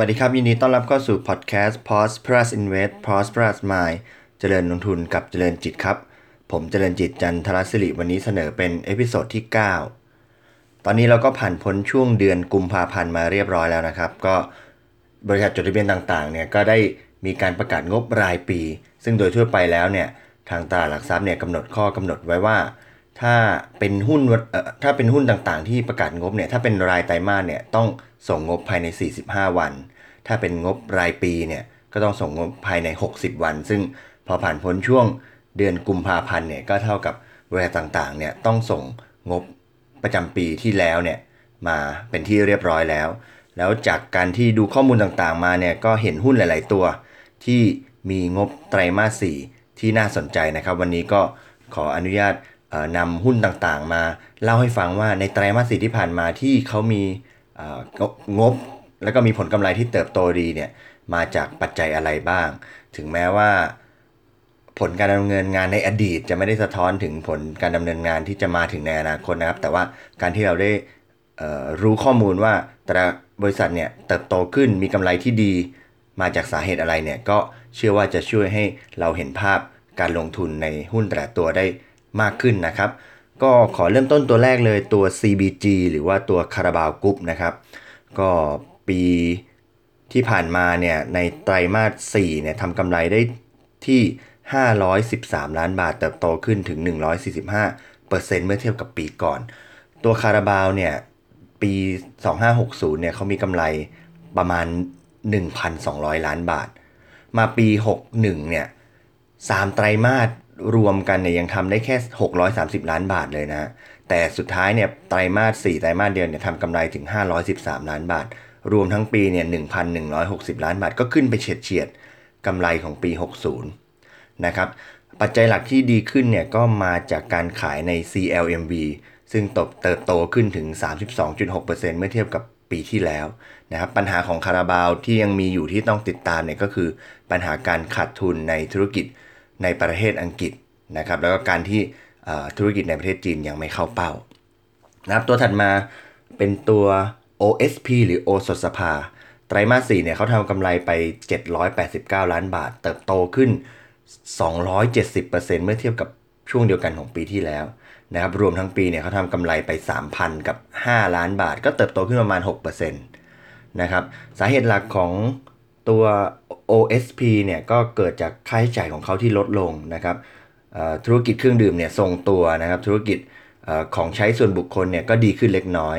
สวัสดีครับ ยินดีต้อนรับเข้าสู่พอดแคสต์ Pause Plus Invest Pause Plus Mind เจริญลงทุนกับเจริญจิตครับ ผมเจริญจิตจันทรศิริวันนี้เสนอเป็น episode ที่ 9 ตอนนี้เราก็ผ่านพ้นช่วงเดือนกุมภาพันธ์มาเรียบร้อยแล้วนะครับ ก็บริษัทจดทะเบียนต่างๆเนี่ยก็ได้มีการประกาศงบรายปี ซึ่งโดยทั่วไปแล้วเนี่ยทางตลาดหลักทรัพย์เนี่ยกำหนดข้อกำหนดไว้ว่า ถ้าเป็นหุ้นถ้าเป็นหุ้นต่างๆ ที่ประกาศงบเนี่ยถ้าเป็นรายไตรมาสเนี่ยต้องส่งงบภายใน 45 วัน ถ้าเป็นงบรายปีเนี่ยก็ต้องส่งงบภายใน 60 วัน ซึ่งพอผ่านพ้นช่วงเดือนกุมภาพันธ์เนี่ยก็เท่ากับบริษัทต่างๆเนี่ยต้องส่งงบประจำปีที่แล้วเนี่ยมาเป็นที่เรียบร้อยแล้ว แล้วจากการที่ดูข้อมูลต่างๆ มาเนี่ยก็เห็นหุ้นหลาย ๆ ตัว ที่มีงบไตรมาส 4 ที่น่าสนใจนะครับ วันนี้ก็ขออนุญาต นำหุ้นต่างๆ มาเล่าให้ฟังว่าในไตรมาส4ที่ผ่านมาที่เขามีงบ แล้วก็มีผลกำไรที่เติบโตดีเนี่ยมาจากปัจจัยอะไรบ้าง ถึงแม้ว่าผลการดำเนินงานในอดีตจะไม่ได้สะท้อนถึงผลการดำเนินงานที่จะมาถึงในอนาคตนะครับ แต่ว่าการที่เราได้รู้ข้อมูลว่าแต่ละบริษัทเนี่ยเติบโตขึ้นมีกำไรที่ดีมาจากสาเหตุอะไรเนี่ยก็เชื่อว่าจะช่วยให้เราเห็นภาพการลงทุนในหุ้นแต่ละตัวได้ มากขึ้นนะครับ ก็ขอเริ่มต้นตัวแรกเลยตัว CBG หรือว่าตัวคาราบาวกรุ๊ปนะครับ ก็ปีที่ผ่านมาเนี่ยในไตรมาส4เนี่ยทำกำไรได้ที่ 513 ล้านบาทเติบโตขึ้นถึง 145เปอร์เซ็นต์เมื่อเทียบกับปีก่อน ตัวคาราบาวเนี่ยปี 2560เนี่ยเขามีกำไรประมาณ 1,200 ล้านบาท มาปี 61เนี่ย3ไตรมาส รวมกันเนี่ยยังทำได้แค่ 630 ล้านบาทเลยนะ แต่สุดท้ายเนี่ยไตรมาส 4 ไตรมาสเดียวเนี่ยทำกำไรถึง 513 ล้านบาท รวมทั้งปีเนี่ย1,160 ล้านบาท ก็ขึ้นไปเฉียดเฉียดๆกำไรของปี 60 นะครับ ปัจจัยหลักที่ดีขึ้นเนี่ยก็มาจากการขายใน CLMV ซึ่งเติบโตขึ้นถึง 32.6%เมื่อเทียบกับปีที่แล้วนะครับปัญหาของคาราบาวที่ยังมีอยู่ที่ต้องติดตามเนี่ยก็คือปัญหาการขาดทุนในธุรกิจ ในประเทศอังกฤษนะครับแล้วก็การที่ธุรกิจในประเทศจีนยังไม่เข้าเป้านะครับตัวถัดมาเป็นตัว OSP หรือโอสถสภา ไตรมาส4เนี่ยเขาทำกำไรไป 789 ล้านบาท เติบโตขึ้น 270%เมื่อเทียบกับช่วงเดียวกันของปีที่แล้วนะครับรวมทั้งปีเนี่ยเขาทำกำไรไป 3,000 กับ 5 ล้านบาท ก็เติบโตขึ้นประมาณ 6%นะครับสาเหตุหลักของตัว OSP เนี่ยก็เกิดจากค่าใช้จ่ายของเขาที่ลดลงนะครับธุรกิจเครื่องดื่มเนี่ยทรงตัวนะครับ ธุรกิจของใช้ส่วนบุคคลเนี่ยก็ดีขึ้นเล็กน้อย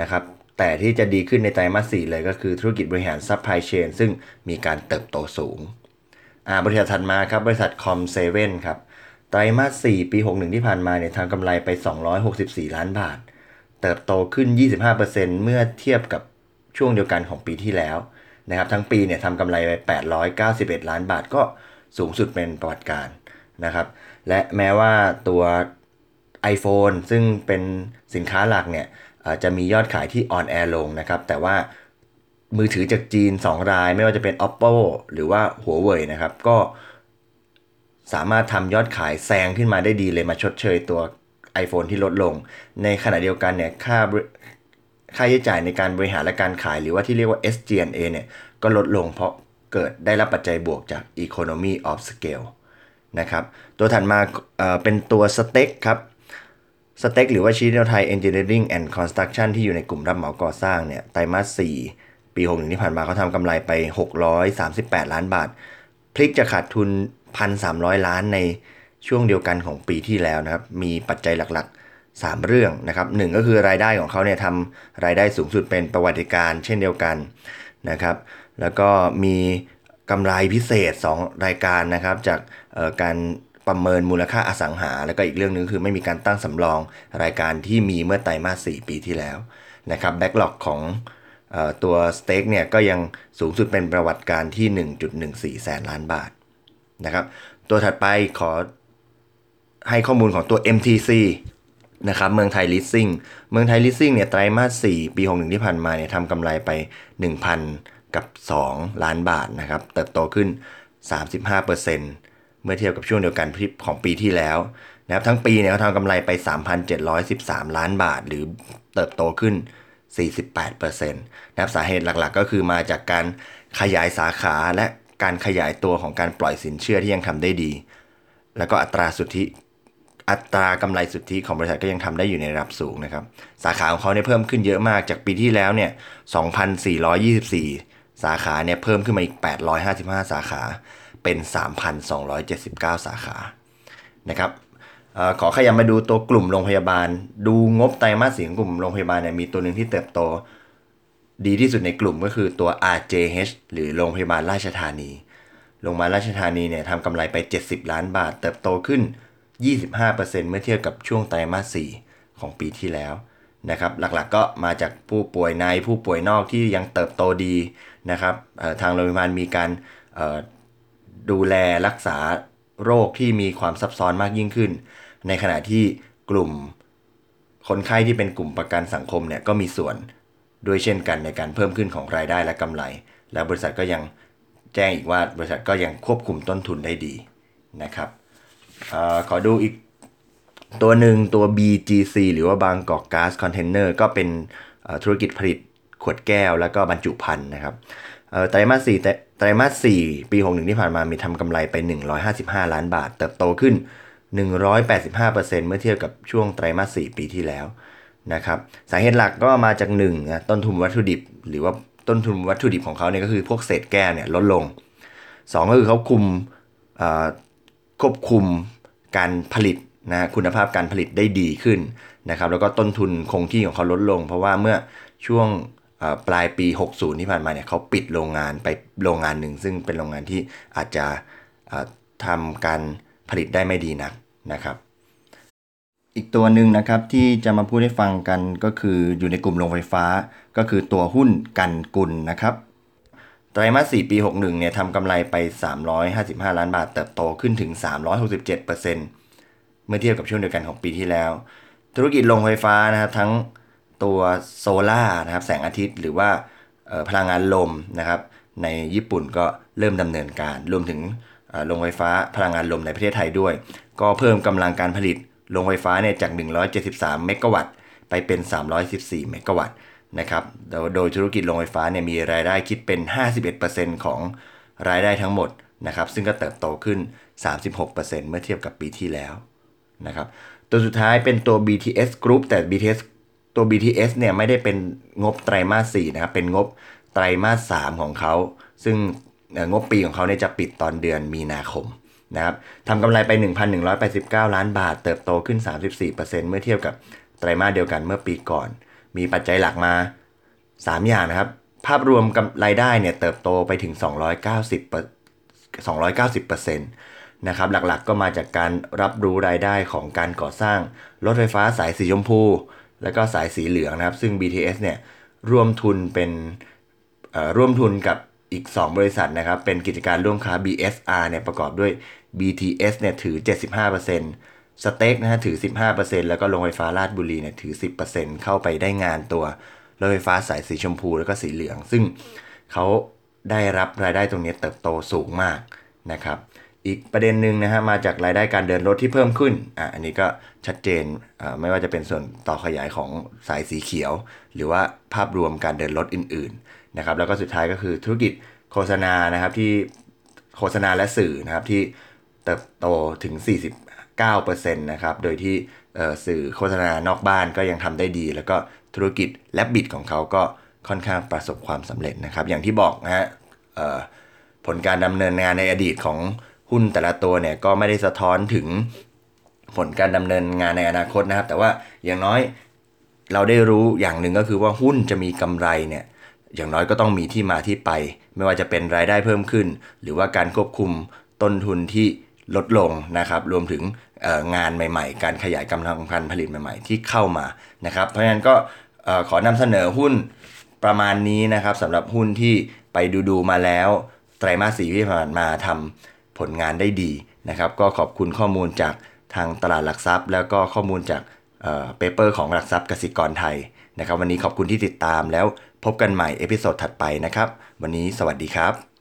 นะครับ แต่ที่จะดีขึ้นในไตรมาส4เลยก็คือธุรกิจบริหาร supply chain ซึ่งมีการเติบโตสูงอ่าบริษัทถัดมาครับบริษัท Com7 ครับไตรมาส 4 ปี 61 ที่ผ่านมาเนี่ยทำกำไรไป 264 ล้านบาทเติบโตขึ้น 25%เมื่อเทียบกับช่วงเดียวกันของปีที่แล้ว นะครับทั้งปีเนี่ยทำกำไรไป 891 ล้านบาทก็สูงสุดเป็นประวัติการณ์นะครับและแม้ว่าตัว iPhone ซึ่งเป็นสินค้าหลักเนี่ยจะมียอดขายที่อ่อนแอลงนะครับแต่ว่ามือถือจากจีน 2 ราย ไม่ว่าจะเป็น oppo หรือว่า huawei นะครับก็สามารถทำยอดขายแซงขึ้นมาได้ดีเลยมาชดเชยตัว iPhone ที่ลดลง ในขณะเดียวกันเนี่ยค่า ค่าใช้จ่ายในการบริหารและการขายหรือว่าที่เรียกว่า SG&A เนี่ยก็ลดลงเพราะเกิดได้รับปัจจัยบวกจาก economy of scale นะครับตัวถัดมาเเป็นตัวสเต็กครับสเต็กหรือว่าชีเนลไทย Engineering and Construction ที่อยู่ในกลุ่มรับเหมาก่อสร้างเนี่ยไตรมาส 4 ปี 61 ที่ผ่านมาเขาทำกำไรไป 638 ล้านบาท พลิกจะขาดทุน 1,300 ล้านในช่วงเดียวกันของปีที่แล้วนะครับ มีปัจจัยหลัก 3 เรื่องนะครับหนึ่งก็คือรายได้ของเขาเนี่ยทำรายได้สูงสุดเป็นประวัติการเช่นเดียวกันนะครับแล้วก็มีกำไรพิเศษ 2 รายการนะครับจากการประเมินมูลค่าอสังหา แล้วก็อีกเรื่องหนึงคือไม่มีการตั้งสำรองรายการที่มีเมื่อไตรมาส 4 ปีที่แล้วนะครับ backlog ของออตัว STEC เนี่ยก็ยังสูงสุดเป็นประวัติการณ์ที่ 1.14 แสนล้านบาทนะครับตัวถัดไปขอให้ข้อมูลของตัว MTC นะครับเมืองไทยลิสซิ่งเมืองไทยลิสซิ่งเนี่ยไตรมาส 4 ปี 61 ที่ผ่านมาเนี่ยทำกำไรไป 1,000 กับ 2 ล้านบาทนะครับเติบโตขึ้น 35%เมื่อเทียบกับช่วงเดียวกันของปีที่แล้วนะครับทั้งปีเนี่ยเขาทำกำไรไป 3,713 ล้านบาท หรือเติบโตขึ้น 48%นะครับสาเหตุหลักๆ ก็คือมาจากการขยายสาขาและการขยายตัวของการปล่อยสินเชื่อที่ยังทำได้ดี แล้วก็อัตราสุทธิ อัตรากำไรสุทธิของบริษัทก็ยังทำได้อยู่ในระดับสูงนะครับ สาขาของเขาเนี่ยเพิ่มขึ้นเยอะมากจากปีที่แล้วเนี่ย 2,424 สาขาเนี่ยเพิ่มขึ้นมาอีก 855 สาขาเป็น 3,279 สาขานะครับอขอขยับมาดูตัวกลุ่มโรงพยาบาล ดูงบไตรมาสสี่ของกลุ่มโรงพยาบาลเนี่ยมีตัวหนึ่งที่เติบโต ดีที่สุดในกลุ่มก็คือตัว RJH หรือโรงพยาบาลราชธานี โรงพยาบาลราชธานีเนี่ยทำกำไรไป 70 ล้านบาท เติบโตขึ้น 25%เมื่อเทียบกับช่วงไตรมาส 4 ของปีที่แล้วนะครับหลักๆก็มาจากผู้ป่วยในผู้ป่วยนอกที่ยังเติบโตดีนะครับทางโรงพยาบาลมีการดูแลรักษาโรคที่มีความซับซ้อนมากยิ่งขึ้น ในขณะที่กลุ่มคนไข้ที่เป็นกลุ่มประกันสังคมเนี่ยก็มีส่วนด้วยเช่นกันในการเพิ่มขึ้นของรายได้และกำไร และบริษัทก็ยังแจ้งอีกว่าบริษัทก็ยังควบคุมต้นทุนได้ดีนะครับ อขอดูอีกตัวหนึ่งตัว BGC หรือว่าบางกอกก๊าซคอนเทนเนอร์ก็เป็นธุรกิจผลิตขวดแก้วแล้วก็บรรจุภัณฑ์นะครับไตรมาสสี่ไตรมาส4ปี61ที่ผ่านมามีทำกำไรไป 155 ล้านบาท เติบโตขึ้น 185%เมื่อเทียบกับช่วงไตรมาส4ปีที่แล้วนะครับสาเหตุหลักก็มาจาก1นะต้นทุนวัตถุดิบ หรือว่าต้นทุนวัตถุดิบของเขาเนี่ยก็คือพวกเศษแก้วเนี่ยลดลง 2 ก็คือเขาคุม ควบคุมการผลิตนะคุณภาพการผลิตได้ดีขึ้นนะครับแล้วก็ต้นทุนคงที่ของเขาลดลง เพราะว่าเมื่อช่วงปลายปี 60 ที่ผ่านมาเนี่ยเขาปิดโรงงานไปโรงงานหนึ่งซึ่งเป็นโรงงานที่อาจจะทำการผลิตได้ไม่ดีนักนะครับ อีกตัวหนึ่งนะครับที่จะมาพูดให้ฟังกันก็คืออยู่ในกลุ่มโรงไฟฟ้า ก็คือตัวหุ้นกันกุลนะครับ ไตรมาส 4 ปี 61 เนี่ยทำกำไรไป 355 ล้านบาท เติบโตขึ้นถึง 367%เมื่อเทียบกับช่วงเดียวกันของปีที่แล้ว ธุรกิจโรงไฟฟ้านะครับ ทั้งตัวโซล่านะครับ แสงอาทิตย์หรือว่าพลังงานลมนะครับ ในญี่ปุ่นก็เริ่มดำเนินการ รวมถึงโรงไฟฟ้าพลังงานลมในประเทศไทยด้วย ก็เพิ่มกำลังการผลิตโรงไฟฟ้าเนี่ยจาก 173 เมกะวัตต์ ไปเป็น 314 เมกะวัตต์ นะครับโดยธุรกิจโรงไฟฟ้าเนี่ยมีรายได้คิดเป็น 51%ของรายได้ทั้งหมดนะครับซึ่งก็เติบโตขึ้น 36%เมื่อเทียบกับปีที่แล้วนะครับตัวสุดท้ายเป็นตัว BTS Group แต่ BTS ตัว BTS เนี่ยไม่ได้เป็นงบไตรมาส4นะครับเป็นงบไตรมาส3ของเขา ซึ่งงบปีของเขาเนี่ยจะปิดตอนเดือนมีนาคมนะครับทำกำไรไป 1,189 ล้านบาท เติบโตขึ้น 34%เมื่อเทียบกับไตรมาสเดียวกันเมื่อปีก่อน มีปัจจัยหลักมา 3 อย่างนะครับ ภาพรวมกำไรายได้เนี่ยเติบโตไปถึง 290 290%นะครับหลักๆก็มาจากการรับรู้รายได้ของการก่อสร้าง รถไฟฟ้าสายสีชมพู แล้วก็สายสีเหลืองนะครับ ซึ่ง BTS เนี่ยร่วมทุนเป็นร่วมทุนกับอีก 2 บริษัทนะครับ เป็นกิจการร่วมค้า BSR เนี่ยประกอบด้วย BTS เนี่ยถือ 75% สเต็กนะฮะถือ 15%แล้วก็โรงไฟฟ้าลาดบุรีเนี่ยถือ 10%เข้าไปได้งานตัวรถไฟฟ้าสายสีชมพูแล้วก็สีเหลือง ซึ่งเขาได้รับรายได้ตรงนี้เติบโตสูงมากนะครับ อีกประเด็นหนึ่งนะฮะมาจากรายได้การเดินรถที่เพิ่มขึ้นอะอันนี้ก็ชัดเจนไม่ว่าจะเป็นส่วนต่อขยายของสายสีเขียว หรือว่าภาพรวมการเดินรถอื่นๆนะครับแล้วก็สุดท้ายก็คือธุรกิจโฆษณานะครับที่โฆษณาและสื่อนะครับที่เติบโตถึง 9%นะครับโดยที่สื่อโฆษณานอกบ้านก็ยังทำได้ดี แล้วก็ธุรกิจและบิดของเขาก็ค่อนข้างประสบความสำเร็จนะครับ อย่างที่บอกนะฮะผลการดำเนินงานในอดีตของหุ้นแต่ละตัวเนี่ยก็ไม่ได้สะท้อนถึงผลการดำเนินงานในอนาคตนะครับ แต่ว่าอย่างน้อยเราได้รู้อย่างหนึ่งก็คือว่าหุ้นจะมีกำไรเนี่ยอย่างน้อยก็ต้องมีที่มาที่ไป ไม่ว่าจะเป็นรายได้เพิ่มขึ้น หรือว่าการควบคุมต้นทุนที่ ลดลงนะครับ รวมถึงงานใหม่ๆ การขยายกำลังการผลิตใหม่ๆ ที่เข้ามานะครับ เพราะฉะนั้นก็ขอนำเสนอหุ้นประมาณนี้นะครับสำหรับหุ้นที่ไปดูๆมาแล้วไตรมาสสี่ที่ผ่านมาทำผลงานได้ดีนะครับ ก็ขอบคุณข้อมูลจากทางตลาดหลักทรัพย์ แล้วก็ข้อมูลจากpaper ของหลักทรัพย์กสิกรไทยนะครับ วันนี้ขอบคุณที่ติดตามแล้วพบกันใหม่ episode ถัดไปนะครับ วันนี้สวัสดีครับ